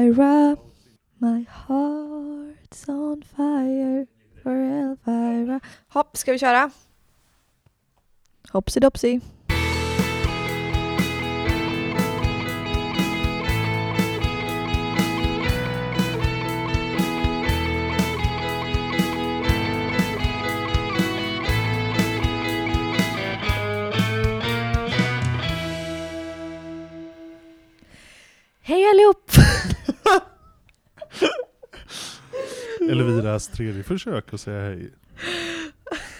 Elvira, my heart's on fire for Elvira. Hopp, ska vi köra? Hoppsi dopsi. Elviras tredje försök att säga hej.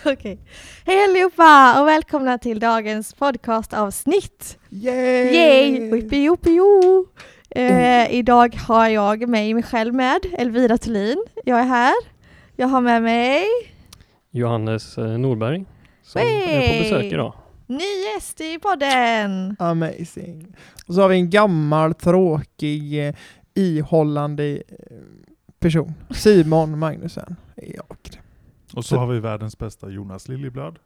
Okej. Hej allihopa och välkomna till dagens podcastavsnitt. Yay! Yay! Whippy-yoppy-yo! Eh, idag har jag mig, mig själv med, Elvira Thulin. Jag är här. Jag har med mig Johannes eh, Norberg som Hey! är på besök idag. ny gäst i podden. Amazing. Och så har vi en gammal, tråkig, eh, ihållande eh, person. Simon Magnusen. är Jag. Och så har vi världens bästa Jonas Liljeblad.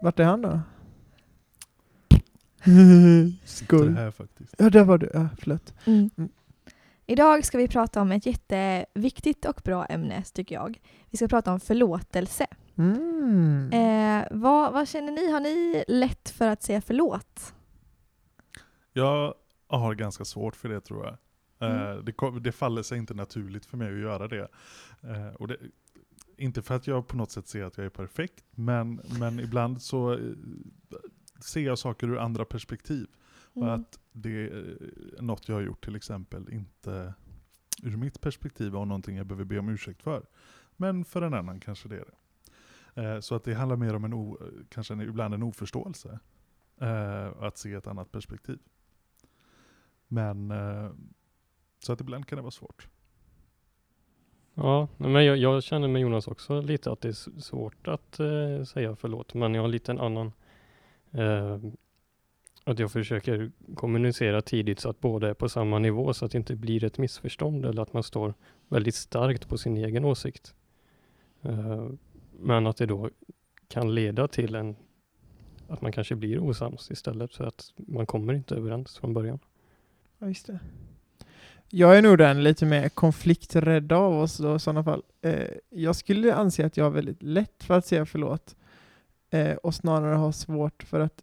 Vart är han då? Skull. här faktiskt. Ja, där var du. Ja, förlåt. Mm. Mm. Idag ska vi prata om ett jätteviktigt och bra ämne, tycker jag. Vi ska prata om förlåtelse. Mm. Eh, vad, vad känner ni? Har ni lätt för att säga förlåt? Jag har ganska svårt för det tror jag. Eh, Mm. Det, kom- det faller sig inte naturligt för mig att göra det. Eh, Och det inte för att jag på något sätt ser att jag är perfekt, men, men ibland så eh, ser jag saker ur andra perspektiv. Mm. Och att det är något jag har gjort till exempel inte ur mitt perspektiv var någonting jag behöver be om ursäkt för. Men för en annan kanske det är det. Eh, Så att det handlar mer om en, o, kanske en, ibland en oförståelse. Eh, att se ett annat perspektiv. Men eh, så att ibland kan det vara svårt. Ja, men jag, jag känner med Jonas också lite att det är svårt att eh, säga förlåt, men jag har lite en annan eh, att jag försöker kommunicera tidigt så att båda är på samma nivå så att det inte blir ett missförstånd eller att man står väldigt starkt på sin egen åsikt. Eh, men att det då kan leda till en att man kanske blir osams istället för att man kommer inte överens från början. Ja, just det. Jag är nog den lite mer konflikträdda av oss då, i sådana fall. Eh, jag skulle anse att jag har väldigt lätt för att säga förlåt eh, och snarare har svårt för att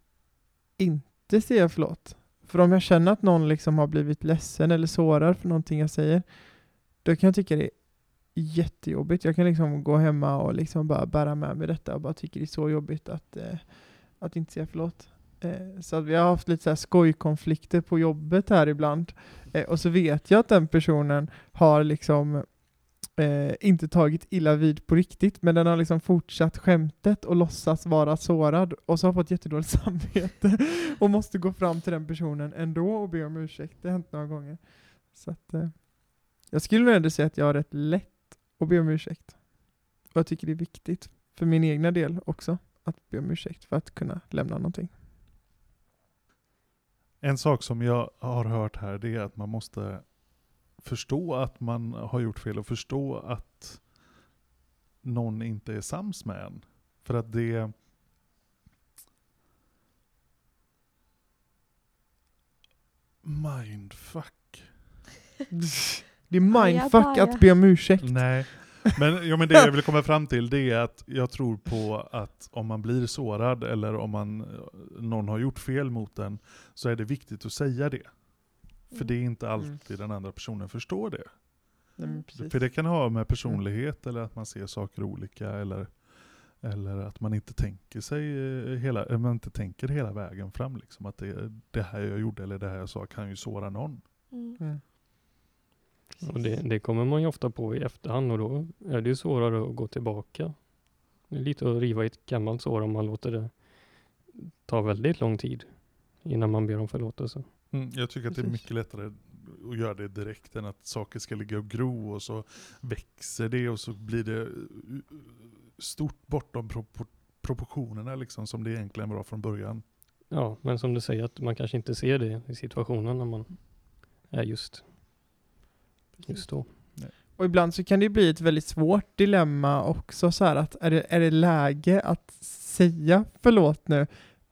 inte säga förlåt. För om jag känner att någon liksom har blivit ledsen eller sårad för någonting jag säger, då kan jag tycka det är jättejobbigt. Jag kan liksom gå hemma och liksom bara bära med mig detta och bara tycka det är så jobbigt att, eh, att inte säga förlåt. Eh, så att vi har haft lite så här skojkonflikter på jobbet här ibland. Eh, och så vet jag att den personen har liksom eh, inte tagit illa vid på riktigt, men den har liksom fortsatt skämtet och låtsas vara sårad och så har fått jättedåligt samvete och måste gå fram till den personen ändå och be om ursäkt. Det har hänt några gånger. Så att, eh, jag skulle nog ändå säga att jag har rätt lätt att be om ursäkt. Och jag tycker det är viktigt för min egna del också att be om ursäkt för att kunna lämna någonting. En sak som jag har hört här det är att man måste förstå att man har gjort fel och förstå att någon inte är sams med en. För att det... Mindfuck. Det är mindfuck att be om ursäkt. Nej, men, ja, men det jag vill komma fram till det är att jag tror på att om man blir sårad eller om man, någon har gjort fel mot en så är det viktigt att säga det. För det är inte alltid den andra personen förstår det. Precis. För det kan ha med personlighet eller att man ser saker olika eller, eller att man inte tänker sig eh, hela, eller man inte tänker hela vägen fram. Liksom. Att det, det här jag gjorde eller det här jag sa kan ju såra någon. Och det, det kommer man ju ofta på i efterhand och då är det ju svårare att gå tillbaka. Det är lite att riva i ett gammalt sår om man låter det ta väldigt lång tid innan man ber om förlåtelse. Mm, jag tycker att det är mycket lättare att göra det direkt än att saker ska ligga och gro och så växer det och så blir det uh, stort bortom propor- proportionerna liksom som det egentligen var från början. Ja, men som du säger att man kanske inte ser det i situationen när man är just, just då. Och ibland så kan det bli ett väldigt svårt dilemma också så här att är det, är det läge att säga förlåt nu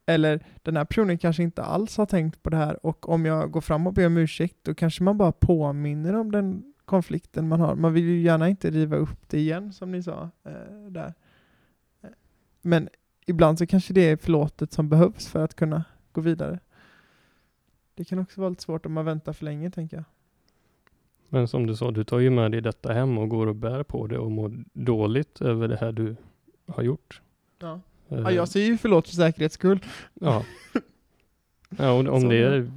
Eller den här personen kanske inte alls har tänkt på det här och om jag går fram och ber om ursäkt då kanske man bara påminner om den konflikten man har. Man vill ju gärna inte riva upp det igen som ni sa eh, där. Men ibland så kanske det är förlåtet som behövs för att kunna gå vidare. Det kan också vara lite svårt om man väntar för länge tänker jag. Men som du sa, du tar ju med dig detta hem och går och bär på det och mår dåligt över det här du har gjort. Ja. Eh, Ja, jag säger ju förlåt för säkerhets skull. Ja. ja och om Så- det är,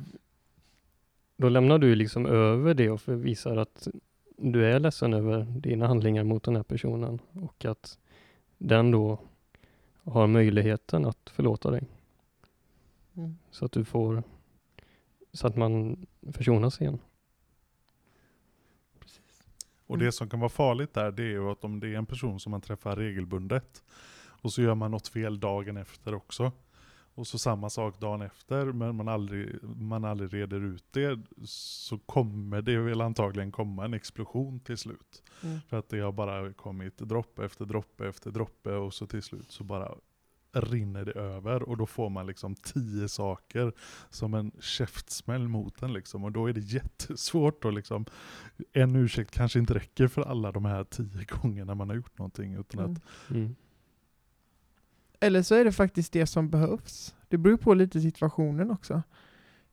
då lämnar du liksom över det och visar att du är ledsen över dina handlingar mot den här personen och att den då har möjligheten att förlåta dig. Mm. Så att du får, så att man försonas igen. Och Mm. det som kan vara farligt där, det är ju att om det är en person som man träffar regelbundet, och så gör man något fel dagen efter också, och så samma sak dagen efter, men man aldrig, man aldrig reder ut det, så kommer det väl antagligen komma en explosion till slut. Mm. För att det har bara kommit droppe efter droppe efter droppe, och så till slut så bara rinner det över och då får man liksom tio saker som en käftsmäll mot en liksom. Och då är det jättesvårt att liksom, en ursäkt kanske inte räcker för alla de här tio gångerna man har gjort någonting. Utan Mm. att, Mm. Eller så är det faktiskt det som behövs. Det beror på lite situationen också.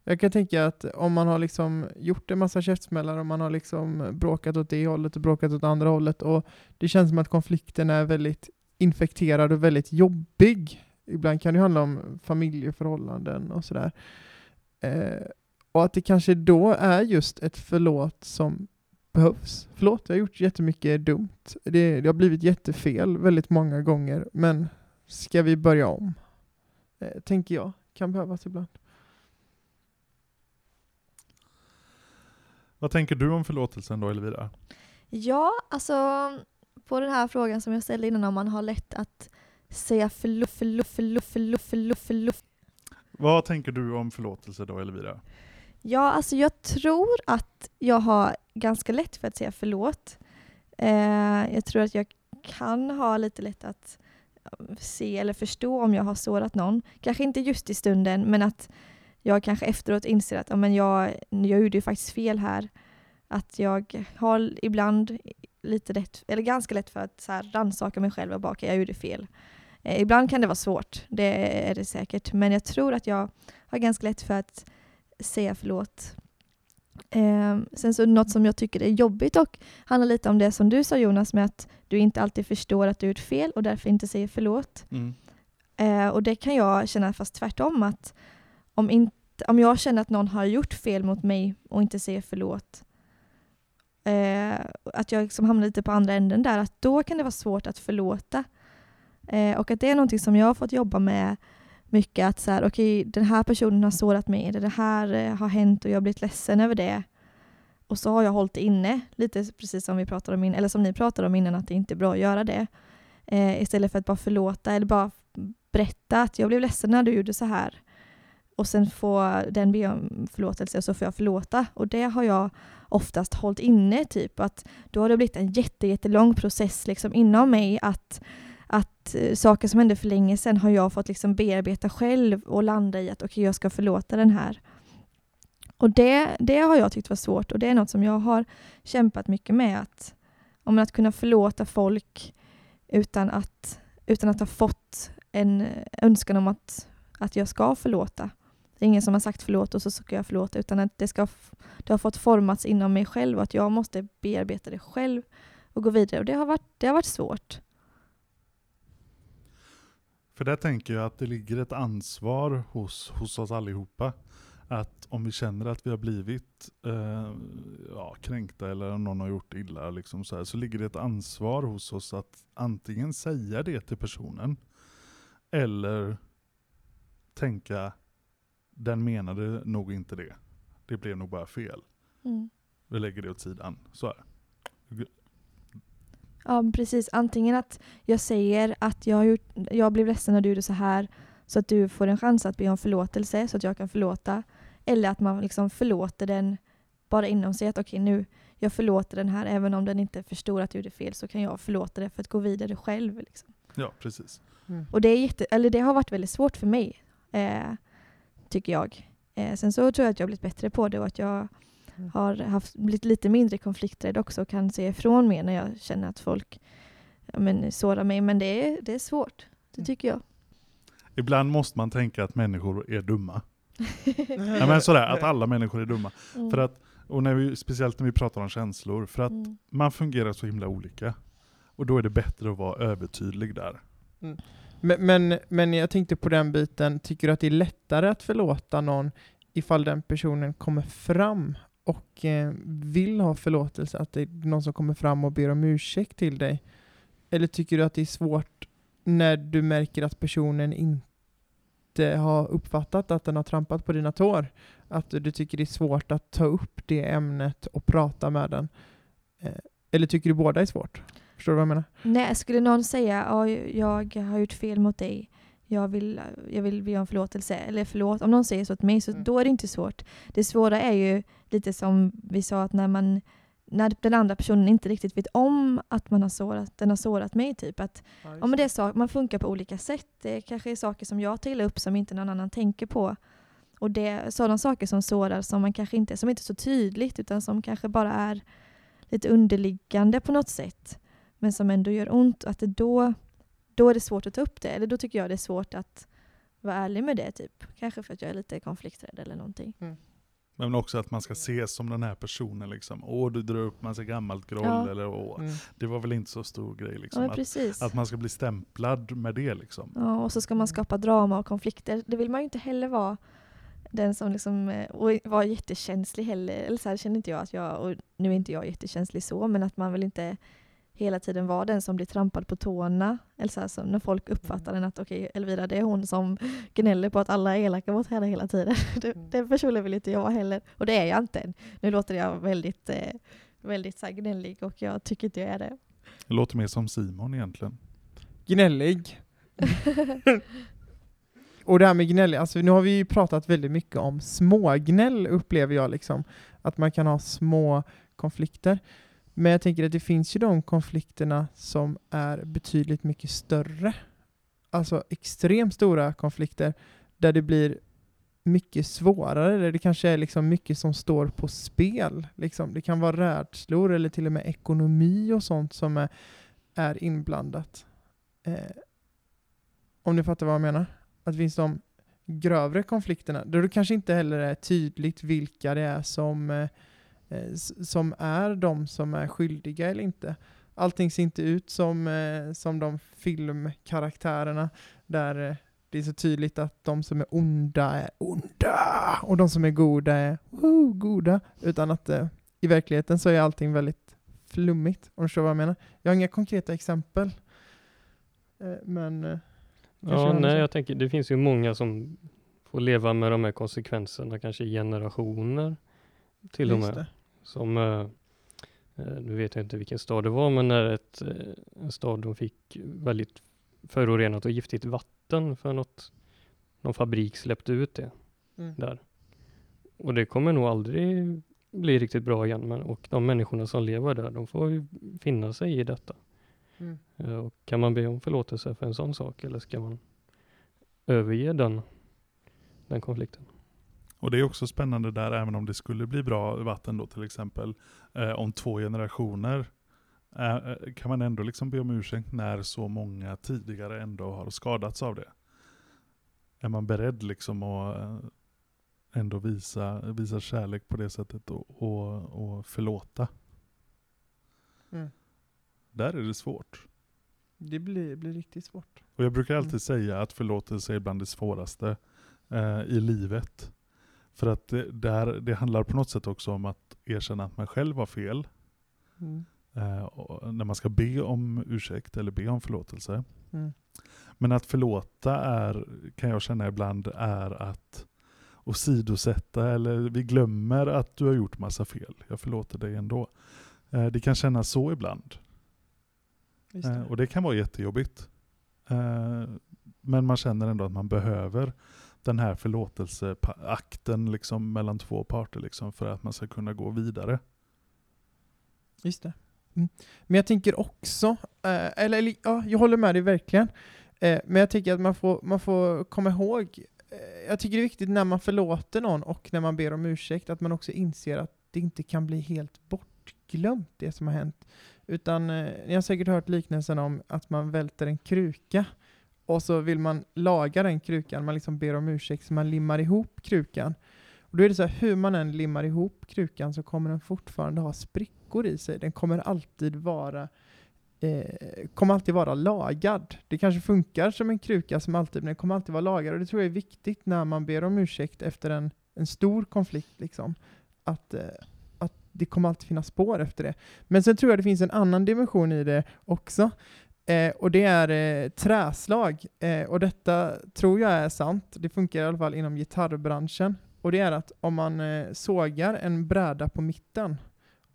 Jag kan tänka att om man har liksom gjort en massa käftsmällar och man har liksom bråkat åt det hållet och bråkat åt andra hållet och det känns som att konflikten är väldigt infekterad och väldigt jobbig. Ibland kan det handla om familjeförhållanden och sådär. Eh, och att det kanske då är just ett förlåt som behövs. Förlåt, jag har gjort jättemycket dumt. Det, det har blivit jättefel väldigt många gånger, men ska vi börja om? Eh, tänker jag, kan behövas ibland. vad tänker du om förlåtelsen då Elvira? Ja, alltså på den här frågan som jag ställde innan om man har lätt att säga förlåt, förlåt, förlåt, förlåt, förlåt, förlåt. Vad tänker du om förlåtelse då Elvira? Ja, alltså jag tror att jag har ganska lätt för att säga förlåt. Eh, jag tror att jag kan ha lite lätt att se eller förstå om jag har sårat någon. Kanske inte just i stunden, men att jag kanske efteråt inser att ja, men jag, jag gjorde ju faktiskt fel här. Att jag har ibland lite lätt, eller ganska lätt för att så här rannsaka mig själv och bara, "Okej, jag gjorde fel. Eh, ibland kan det vara svårt, det är det säkert. Men jag tror att jag har ganska lätt för att säga förlåt. Eh, sen så något som jag tycker är jobbigt och handlar lite om det som du sa Jonas med att du inte alltid förstår att du gjort fel och därför inte säger förlåt. Eh, och det kan jag känna fast tvärtom att om, inte, om jag känner att någon har gjort fel mot mig och inte säger förlåt eh, att jag liksom hamnar lite på andra änden där, att då kan det vara svårt att förlåta. Eh, och att det är någonting som jag har fått jobba med mycket, att så här, okay, den här personen har sårat mig, det här eh, har hänt och jag har blivit ledsen över det. Och så har jag hållit det inne, lite precis som vi pratade om in, eller som ni pratade om innan, att det inte är bra att göra det. Eh, istället för att bara förlåta eller bara berätta att jag blev ledsen när du gjorde så här. Och sen får den be om förlåtelse och så får jag förlåta. Och det har jag oftast hållit inne, typ att då har det blivit en jätte, jättelång process liksom inom mig att att eh, saker som hände för länge sedan har jag fått liksom bearbeta själv och landa i att okej, jag ska förlåta den här. Och det, det har jag tyckt var svårt och det är något som jag har kämpat mycket med. Att, om att kunna förlåta folk utan att, utan att ha fått en eh, önskan om att, att jag ska förlåta. Det är ingen som har sagt förlåt och så ska jag förlåta utan att det, ska, det har fått formats inom mig själv och att jag måste bearbeta det själv och gå vidare. Och det har varit, det har varit svårt. För där tänker jag att det ligger ett ansvar hos, hos oss allihopa. Att om vi känner att vi har blivit eh, ja, kränkta eller om någon har gjort illa, liksom så, här, så ligger det ett ansvar hos oss att antingen säga det till personen eller tänka den menade nog inte det. Det blev nog bara fel. Mm. Vi lägger det åt sidan. Så här. Ja, precis. Antingen att jag säger att jag, har gjort, jag blev ledsen när du gjorde så här så att du får en chans att be om förlåtelse så att jag kan förlåta. Eller att man liksom förlåter den bara inom sig. Att okej, nu jag förlåter den här även om den inte förstår att du gjorde fel så kan jag förlåta det för att gå vidare själv. Liksom. Ja, precis. Och det, är jätte, eller det har varit väldigt svårt för mig. eh, tycker jag. Eh, sen så tror jag att jag har blivit bättre på det och att jag Mm. har haft, blivit lite mindre konflikträdd också och kan se ifrån mer när jag känner att folk ja, men, sårar mig. Men det är, det är svårt, det Mm. tycker jag. Ibland måste man tänka att människor är dumma. Ja, men sådär, att alla människor är dumma. Mm. För att, och när vi, speciellt när vi pratar om känslor, för att Mm. man fungerar så himla olika. Och då är det bättre att vara övertydlig där. Men, men, men jag tänkte på den biten, tycker du att det är lättare att förlåta någon ifall den personen kommer fram och eh, vill ha förlåtelse, att det är någon som kommer fram och ber om ursäkt till dig? Eller tycker du att det är svårt när du märker att personen inte har uppfattat att den har trampat på dina tår? Att du tycker det är svårt att ta upp det ämnet och prata med den? Eh, eller tycker du båda är svårt? Förstår du vad jag menar? Nej, skulle någon säga ja, jag har gjort fel mot dig, jag vill, jag vill be om förlåtelse, eller förlåt, om någon säger så till mig, så Mm. då är det inte svårt. Det svåra är ju lite som vi sa, att när, man, när den andra personen inte riktigt vet om att man har sårat, den har sårat mig. Typ. Att, ja, men det är sak, man funkar på olika sätt. Det kanske är saker som jag tar upp som inte någon annan tänker på. Och det är sådana saker som sårar som man kanske inte, som inte är så tydligt, utan som kanske bara är lite underliggande på något sätt men som ändå gör ont, att det då, då är det svårt att ta upp det. Eller då tycker jag det är svårt att vara ärlig med det. typ. Kanske för att jag är lite konflikträdd eller någonting. Men också att man ska ses som den här personen liksom. Åh, du drar upp massa gammalt groll, Ja. eller åh, Mm. det var väl inte så stor grej Ja, liksom. men att, precis. att man ska bli stämplad med det liksom. Ja, och så ska man skapa drama och konflikter. Det vill man ju inte heller vara den som liksom, eh, och vara jättekänslig heller. Eller så här känner inte jag att jag, och nu är inte jag jättekänslig så, men att man vill inte hela tiden vara den som blir trampad på tårna. Eller så här, så när folk uppfattar den att okej, Elvira det är hon som gnäller på att alla är elaka mot henne hela tiden. Det, Mm. den personen vill inte jag vara heller. Och det är jag inte än. Nu låter jag väldigt, eh, väldigt så här gnällig och jag tycker inte jag är det. Det låter mer som Simon egentligen. Gnällig. Och det här med gnällig, alltså nu har vi ju pratat väldigt mycket om smågnäll upplever jag liksom. Att man kan ha små konflikter. Men jag tänker att det finns ju de konflikterna som är betydligt mycket större. Alltså extremt stora konflikter där det blir mycket svårare, där det kanske är liksom mycket som står på spel. Liksom. Det kan vara rädslor eller till och med ekonomi och sånt som är, är inblandat. Eh, om ni fattar vad jag menar? Att det finns de grövre konflikterna, där det kanske inte heller är tydligt vilka det är som, eh, som är de som är skyldiga eller inte. Allting ser inte ut som, eh, som de filmkaraktärerna där eh, det är så tydligt att de som är onda är onda och de som är goda är woo, goda. Utan att eh, i verkligheten så är allting väldigt flummigt. Om du förstår vad jag menar? Jag har inga konkreta exempel. Eh, men eh, Ja, nej, jag tänker det finns ju många som får leva med de här konsekvenserna, kanske i generationer till och just med. det. Som, eh, eh, nu vet jag inte vilken stad det var, men när ett, eh, en stad de fick väldigt förorenat och giftigt vatten för något, någon fabrik släppte ut det Mm. där. Och det kommer nog aldrig bli riktigt bra igen, men, och de människorna som lever där, de får ju finna sig i detta. Mm. Och kan man be om förlåtelse för en sån sak eller ska man överge den, den konflikten? Och det är också spännande där, även om det skulle bli bra vatten då till exempel, eh, om två generationer, eh, eh, kan man ändå liksom be om ursäkt när så många tidigare ändå har skadats av det? Är man beredd liksom att eh, ändå visa, visa kärlek på det sättet och, och, och förlåta? Mm. Där är det svårt. Det blir, blir riktigt svårt. Och jag brukar alltid Mm. säga att förlåtelse är bland det svåraste eh, i livet. För att det, där, det handlar på något sätt också om att erkänna att man själv har fel. Mm. Eh, när man ska be om ursäkt eller be om förlåtelse. Mm. Men att förlåta är, kan jag känna ibland, är att åsidosätta eller vi glömmer att du har gjort massa fel. Jag förlåter dig ändå. Eh, det kan kännas så ibland. Eh, det. och det kan vara jättejobbigt. Eh, men man känner ändå att man behöver den här förlåtelseakten liksom mellan två parter liksom för att man ska kunna gå vidare. Just det. Mm. Men jag tänker också, eh, eller, eller ja, jag håller med dig verkligen. Eh, men jag tänker att man får, man får komma ihåg eh, jag tycker det är viktigt när man förlåter någon och när man ber om ursäkt att man också inser att det inte kan bli helt bortglömt det som har hänt. Utan eh, ni har säkert hört liknelsen om att man välter en kruka och så vill man laga den krukan, man liksom ber om ursäkt så man limmar ihop krukan. Och då är det så här, hur man än limmar ihop krukan så kommer den fortfarande ha sprickor i sig. Den kommer alltid vara eh, kommer alltid vara lagad. Det kanske funkar som en kruka som alltid, men den kommer alltid vara lagad. Och det tror jag är viktigt när man ber om ursäkt efter en, en stor konflikt. Liksom. Att, eh, att det kommer alltid finnas spår efter det. Men sen tror jag det finns en annan dimension i det också. Eh, och det är eh, träslag. Eh, och detta tror jag är sant. Det funkar i alla fall inom gitarrbranschen. Och det är att om man eh, sågar en bräda på mitten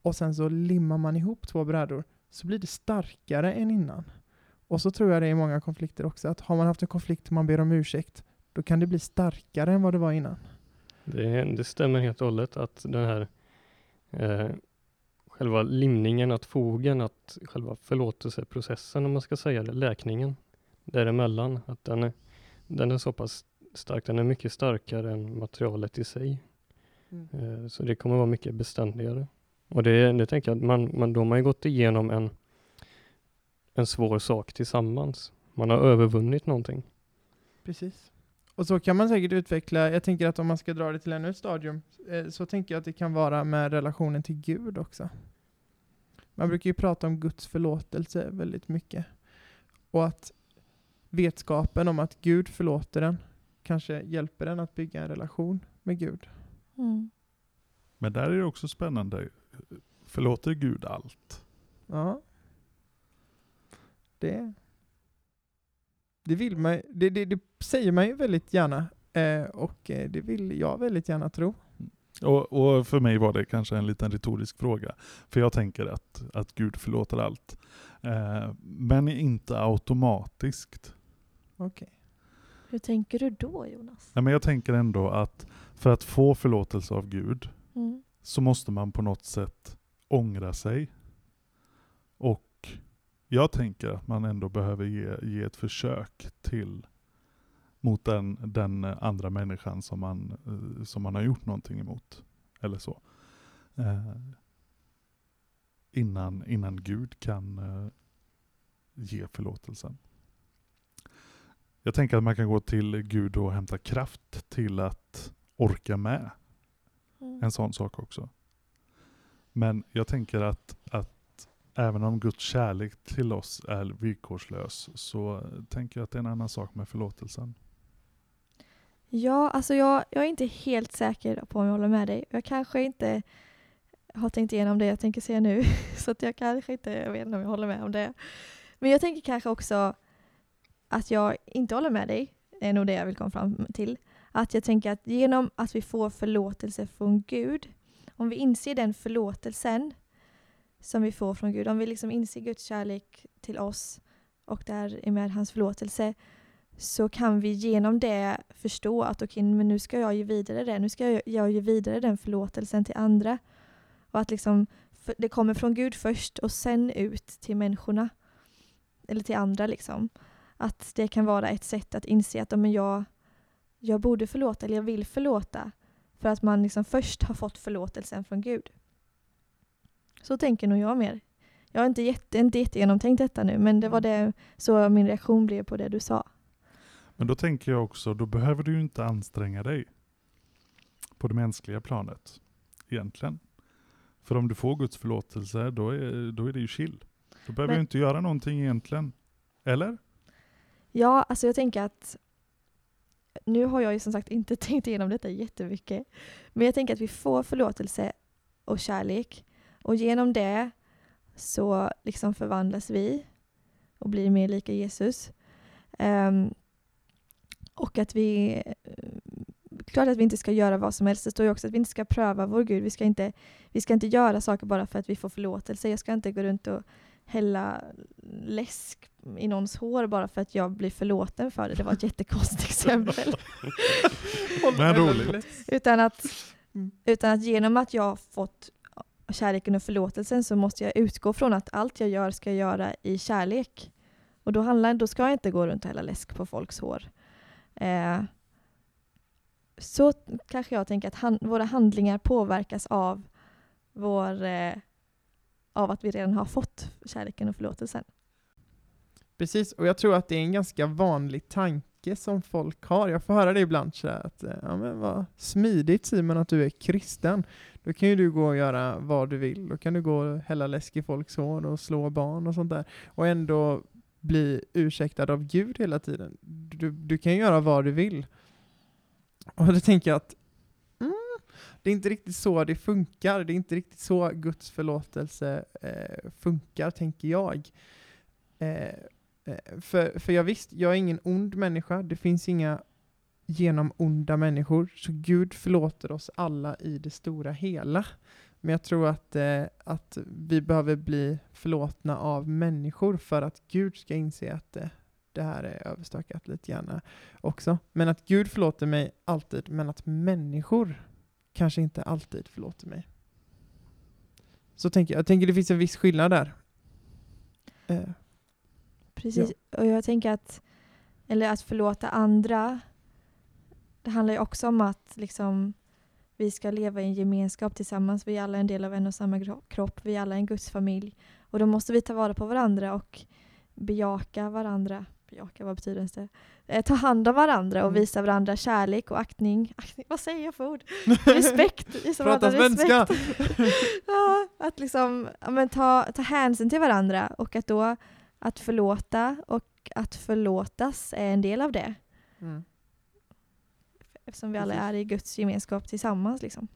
och sen så limmar man ihop två brädor så blir det starkare än innan. Och så tror jag det är i många konflikter också, att har man haft en konflikt och man ber om ursäkt, då kan det bli starkare än vad det var innan. Det, det stämmer helt och hållet att den här eh, själva limningen, att fogen, att själva förlåtelseprocessen om man ska säga det, läkningen däremellan, att den är, den är så pass stark, den är mycket starkare än materialet i sig. Mm. Eh, så det kommer vara mycket beständigare. Och det, det tänker jag man, man, då har man ju gått igenom en, en svår sak tillsammans. Man har övervunnit någonting. Precis. Och så kan man säkert utveckla, jag tänker att om man ska dra det till ännu ett stadium, eh, så tänker jag att det kan vara med relationen till Gud också. Man brukar ju prata om Guds förlåtelse väldigt mycket. Och att vetskapen om att Gud förlåter en kanske hjälper en att bygga en relation med Gud. Mm. Men där är det också spännande. Förlåter Gud allt? Ja. Det, det vill man det, det, det säger man ju väldigt gärna. Eh, och eh, det vill jag väldigt gärna tro. Och, och, för mig var det kanske en liten retorisk fråga. För jag tänker att, att Gud förlåter allt. Eh, men inte automatiskt. Okej. Okay. Hur tänker du då Jonas? Nej, men jag tänker ändå att för att få förlåtelse av Gud mm. så måste man på något sätt ångra sig. Och jag tänker att man ändå behöver ge, ge ett försök till mot den, den andra människan som man, eh, som man har gjort någonting emot. Eller så. Eh, innan, innan Gud kan eh, ge förlåtelsen. Jag tänker att man kan gå till Gud och hämta kraft till att orka med mm. en sån sak också. Men jag tänker att, att även om Guds kärlek till oss är villkorslös så tänker jag att det är en annan sak med förlåtelsen. Ja, alltså jag, jag är inte helt säker på om jag håller med dig. Jag kanske inte har tänkt igenom det jag tänker säga nu, så att jag kanske inte, jag vet inte om jag håller med om det. Men jag tänker kanske också att jag inte håller med dig, är nog det jag vill komma fram till. Att jag tänker att genom att vi får förlåtelse från Gud, om vi inser den förlåtelsen som vi får från Gud, om vi liksom inser Guds kärlek till oss och därmed hans förlåtelse, så kan vi genom det förstå att okej, okay, men nu ska jag ge vidare det, nu ska jag, jag ge vidare den förlåtelsen till andra. Och att liksom, det kommer från Gud först och sen ut till människorna. Eller till andra liksom. Att det kan vara ett sätt att inse att men jag, jag borde förlåta eller jag vill förlåta. För att man liksom först har fått förlåtelsen från Gud. Så tänker nog jag mer. Jag har inte, jätte, inte jättegenomtänkt detta nu men det var mm. det så min reaktion blev på det du sa. Men då tänker jag också, då behöver du ju inte anstränga dig på det mänskliga planet egentligen. För om du får Guds förlåtelse, då är, då är det ju chill. Då behöver men, du inte göra någonting egentligen. Eller? Ja, alltså jag tänker att nu har jag ju som sagt inte tänkt igenom detta jättemycket. Men jag tänker att vi får förlåtelse och kärlek. Och genom det så liksom förvandlas vi och blir mer lika Jesus. Um, och att vi... Klart att vi inte ska göra vad som helst. Det står ju också att vi inte ska pröva vår Gud. Vi ska inte, vi ska inte göra saker bara för att vi får förlåtelse. Jag ska inte gå runt och hälla läsk i någons hår bara för att jag blir förlåten för det. Det var ett jättekonstigt exempel. Men roligt. Utan att, mm. utan att genom att jag har fått kärleken och förlåtelsen så måste jag utgå från att allt jag gör ska jag göra i kärlek. Och då, handlar, då ska jag inte gå runt och hälla läsk på folks hår. Eh, så kanske jag tänker att han, våra handlingar påverkas av, vår, eh, av att vi redan har fått kärleken och förlåtelsen. Precis, och jag tror att det är en ganska vanlig tanke som folk har. Jag får höra det ibland så att, eh, ja men vad smidigt Simon att du är kristen. Då kan ju du gå och göra vad du vill. Då kan du gå och hälla läsk i folks hår och slå barn och sånt där. Och ändå bli ursäktad av Gud hela tiden. Du, du kan göra vad du vill. Och då tänker jag att mm, det är inte riktigt så det funkar. Det är inte riktigt så Guds förlåtelse eh, funkar, tänker jag. Eh, eh för, för jag visst, jag är ingen ond människa, det finns inga genom onda människor, så Gud förlåter oss alla i det stora hela. Men jag tror att, eh, att vi behöver bli förlåtna av människor för att Gud ska inse att eh, det här är överstökat lite grann också. Men att Gud förlåter mig alltid, men att människor kanske inte alltid förlåter mig. Så tänker jag. Jag tänker det finns en viss skillnad där. Eh, Precis, och jag tänker att, eller att förlåta andra, det handlar ju också om att liksom, vi ska leva i en gemenskap tillsammans. Vi är alla en del av en och samma kropp, vi är alla en Guds familj. Och då måste vi ta vara på varandra och bejaka varandra. Bejaka, vad betyder det? Eh, ta hand om varandra och mm. visa varandra kärlek och aktning. aktning vad säger jag för ord? respekt. Visa Prata svenska! ja, att liksom, men ta, ta hänsyn till varandra och att då att förlåta och att förlåtas är en del av det. Mm. Eftersom vi alla är i Guds gemenskap tillsammans. Liksom.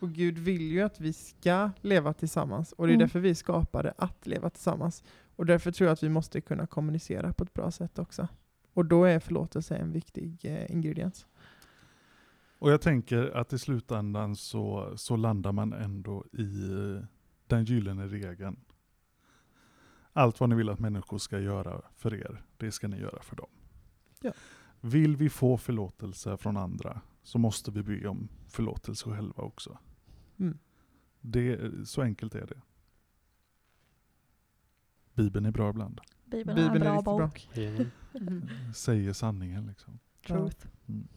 Och Gud vill ju att vi ska leva tillsammans och det är mm. därför vi skapade att leva tillsammans. Och därför tror jag att vi måste kunna kommunicera på ett bra sätt också. Och då är förlåtelse en viktig eh, ingrediens. Och jag tänker att i slutändan så, så landar man ändå i den gyllene regeln. Allt vad ni vill att människor ska göra för er, det ska ni göra för dem. Ja. Vill vi få förlåtelse från andra så måste vi be om förlåtelse själva också. Mm. Det, så enkelt är det. Bibeln är bra ibland. Bibeln, Bibeln är en bra bok. Bra. Säger sanningen liksom. Truth. Mm.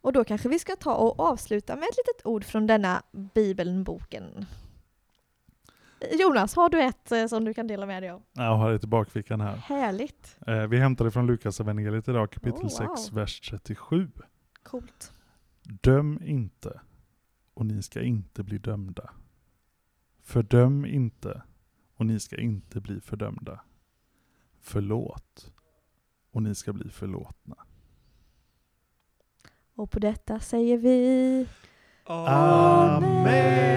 Och då kanske vi ska ta och avsluta med ett litet ord från denna Bibeln-boken. Jonas, har du ett eh, som du kan dela med dig av? Jag har ett i bakfickan här. Härligt. Eh, vi hämtade från Lukas evangeliet idag, kapitel oh, wow. 6, vers 37. Coolt. Döm inte, och ni ska inte bli dömda. Fördöm inte, och ni ska inte bli fördömda. Förlåt, och ni ska bli förlåtna. Och på detta säger vi Amen.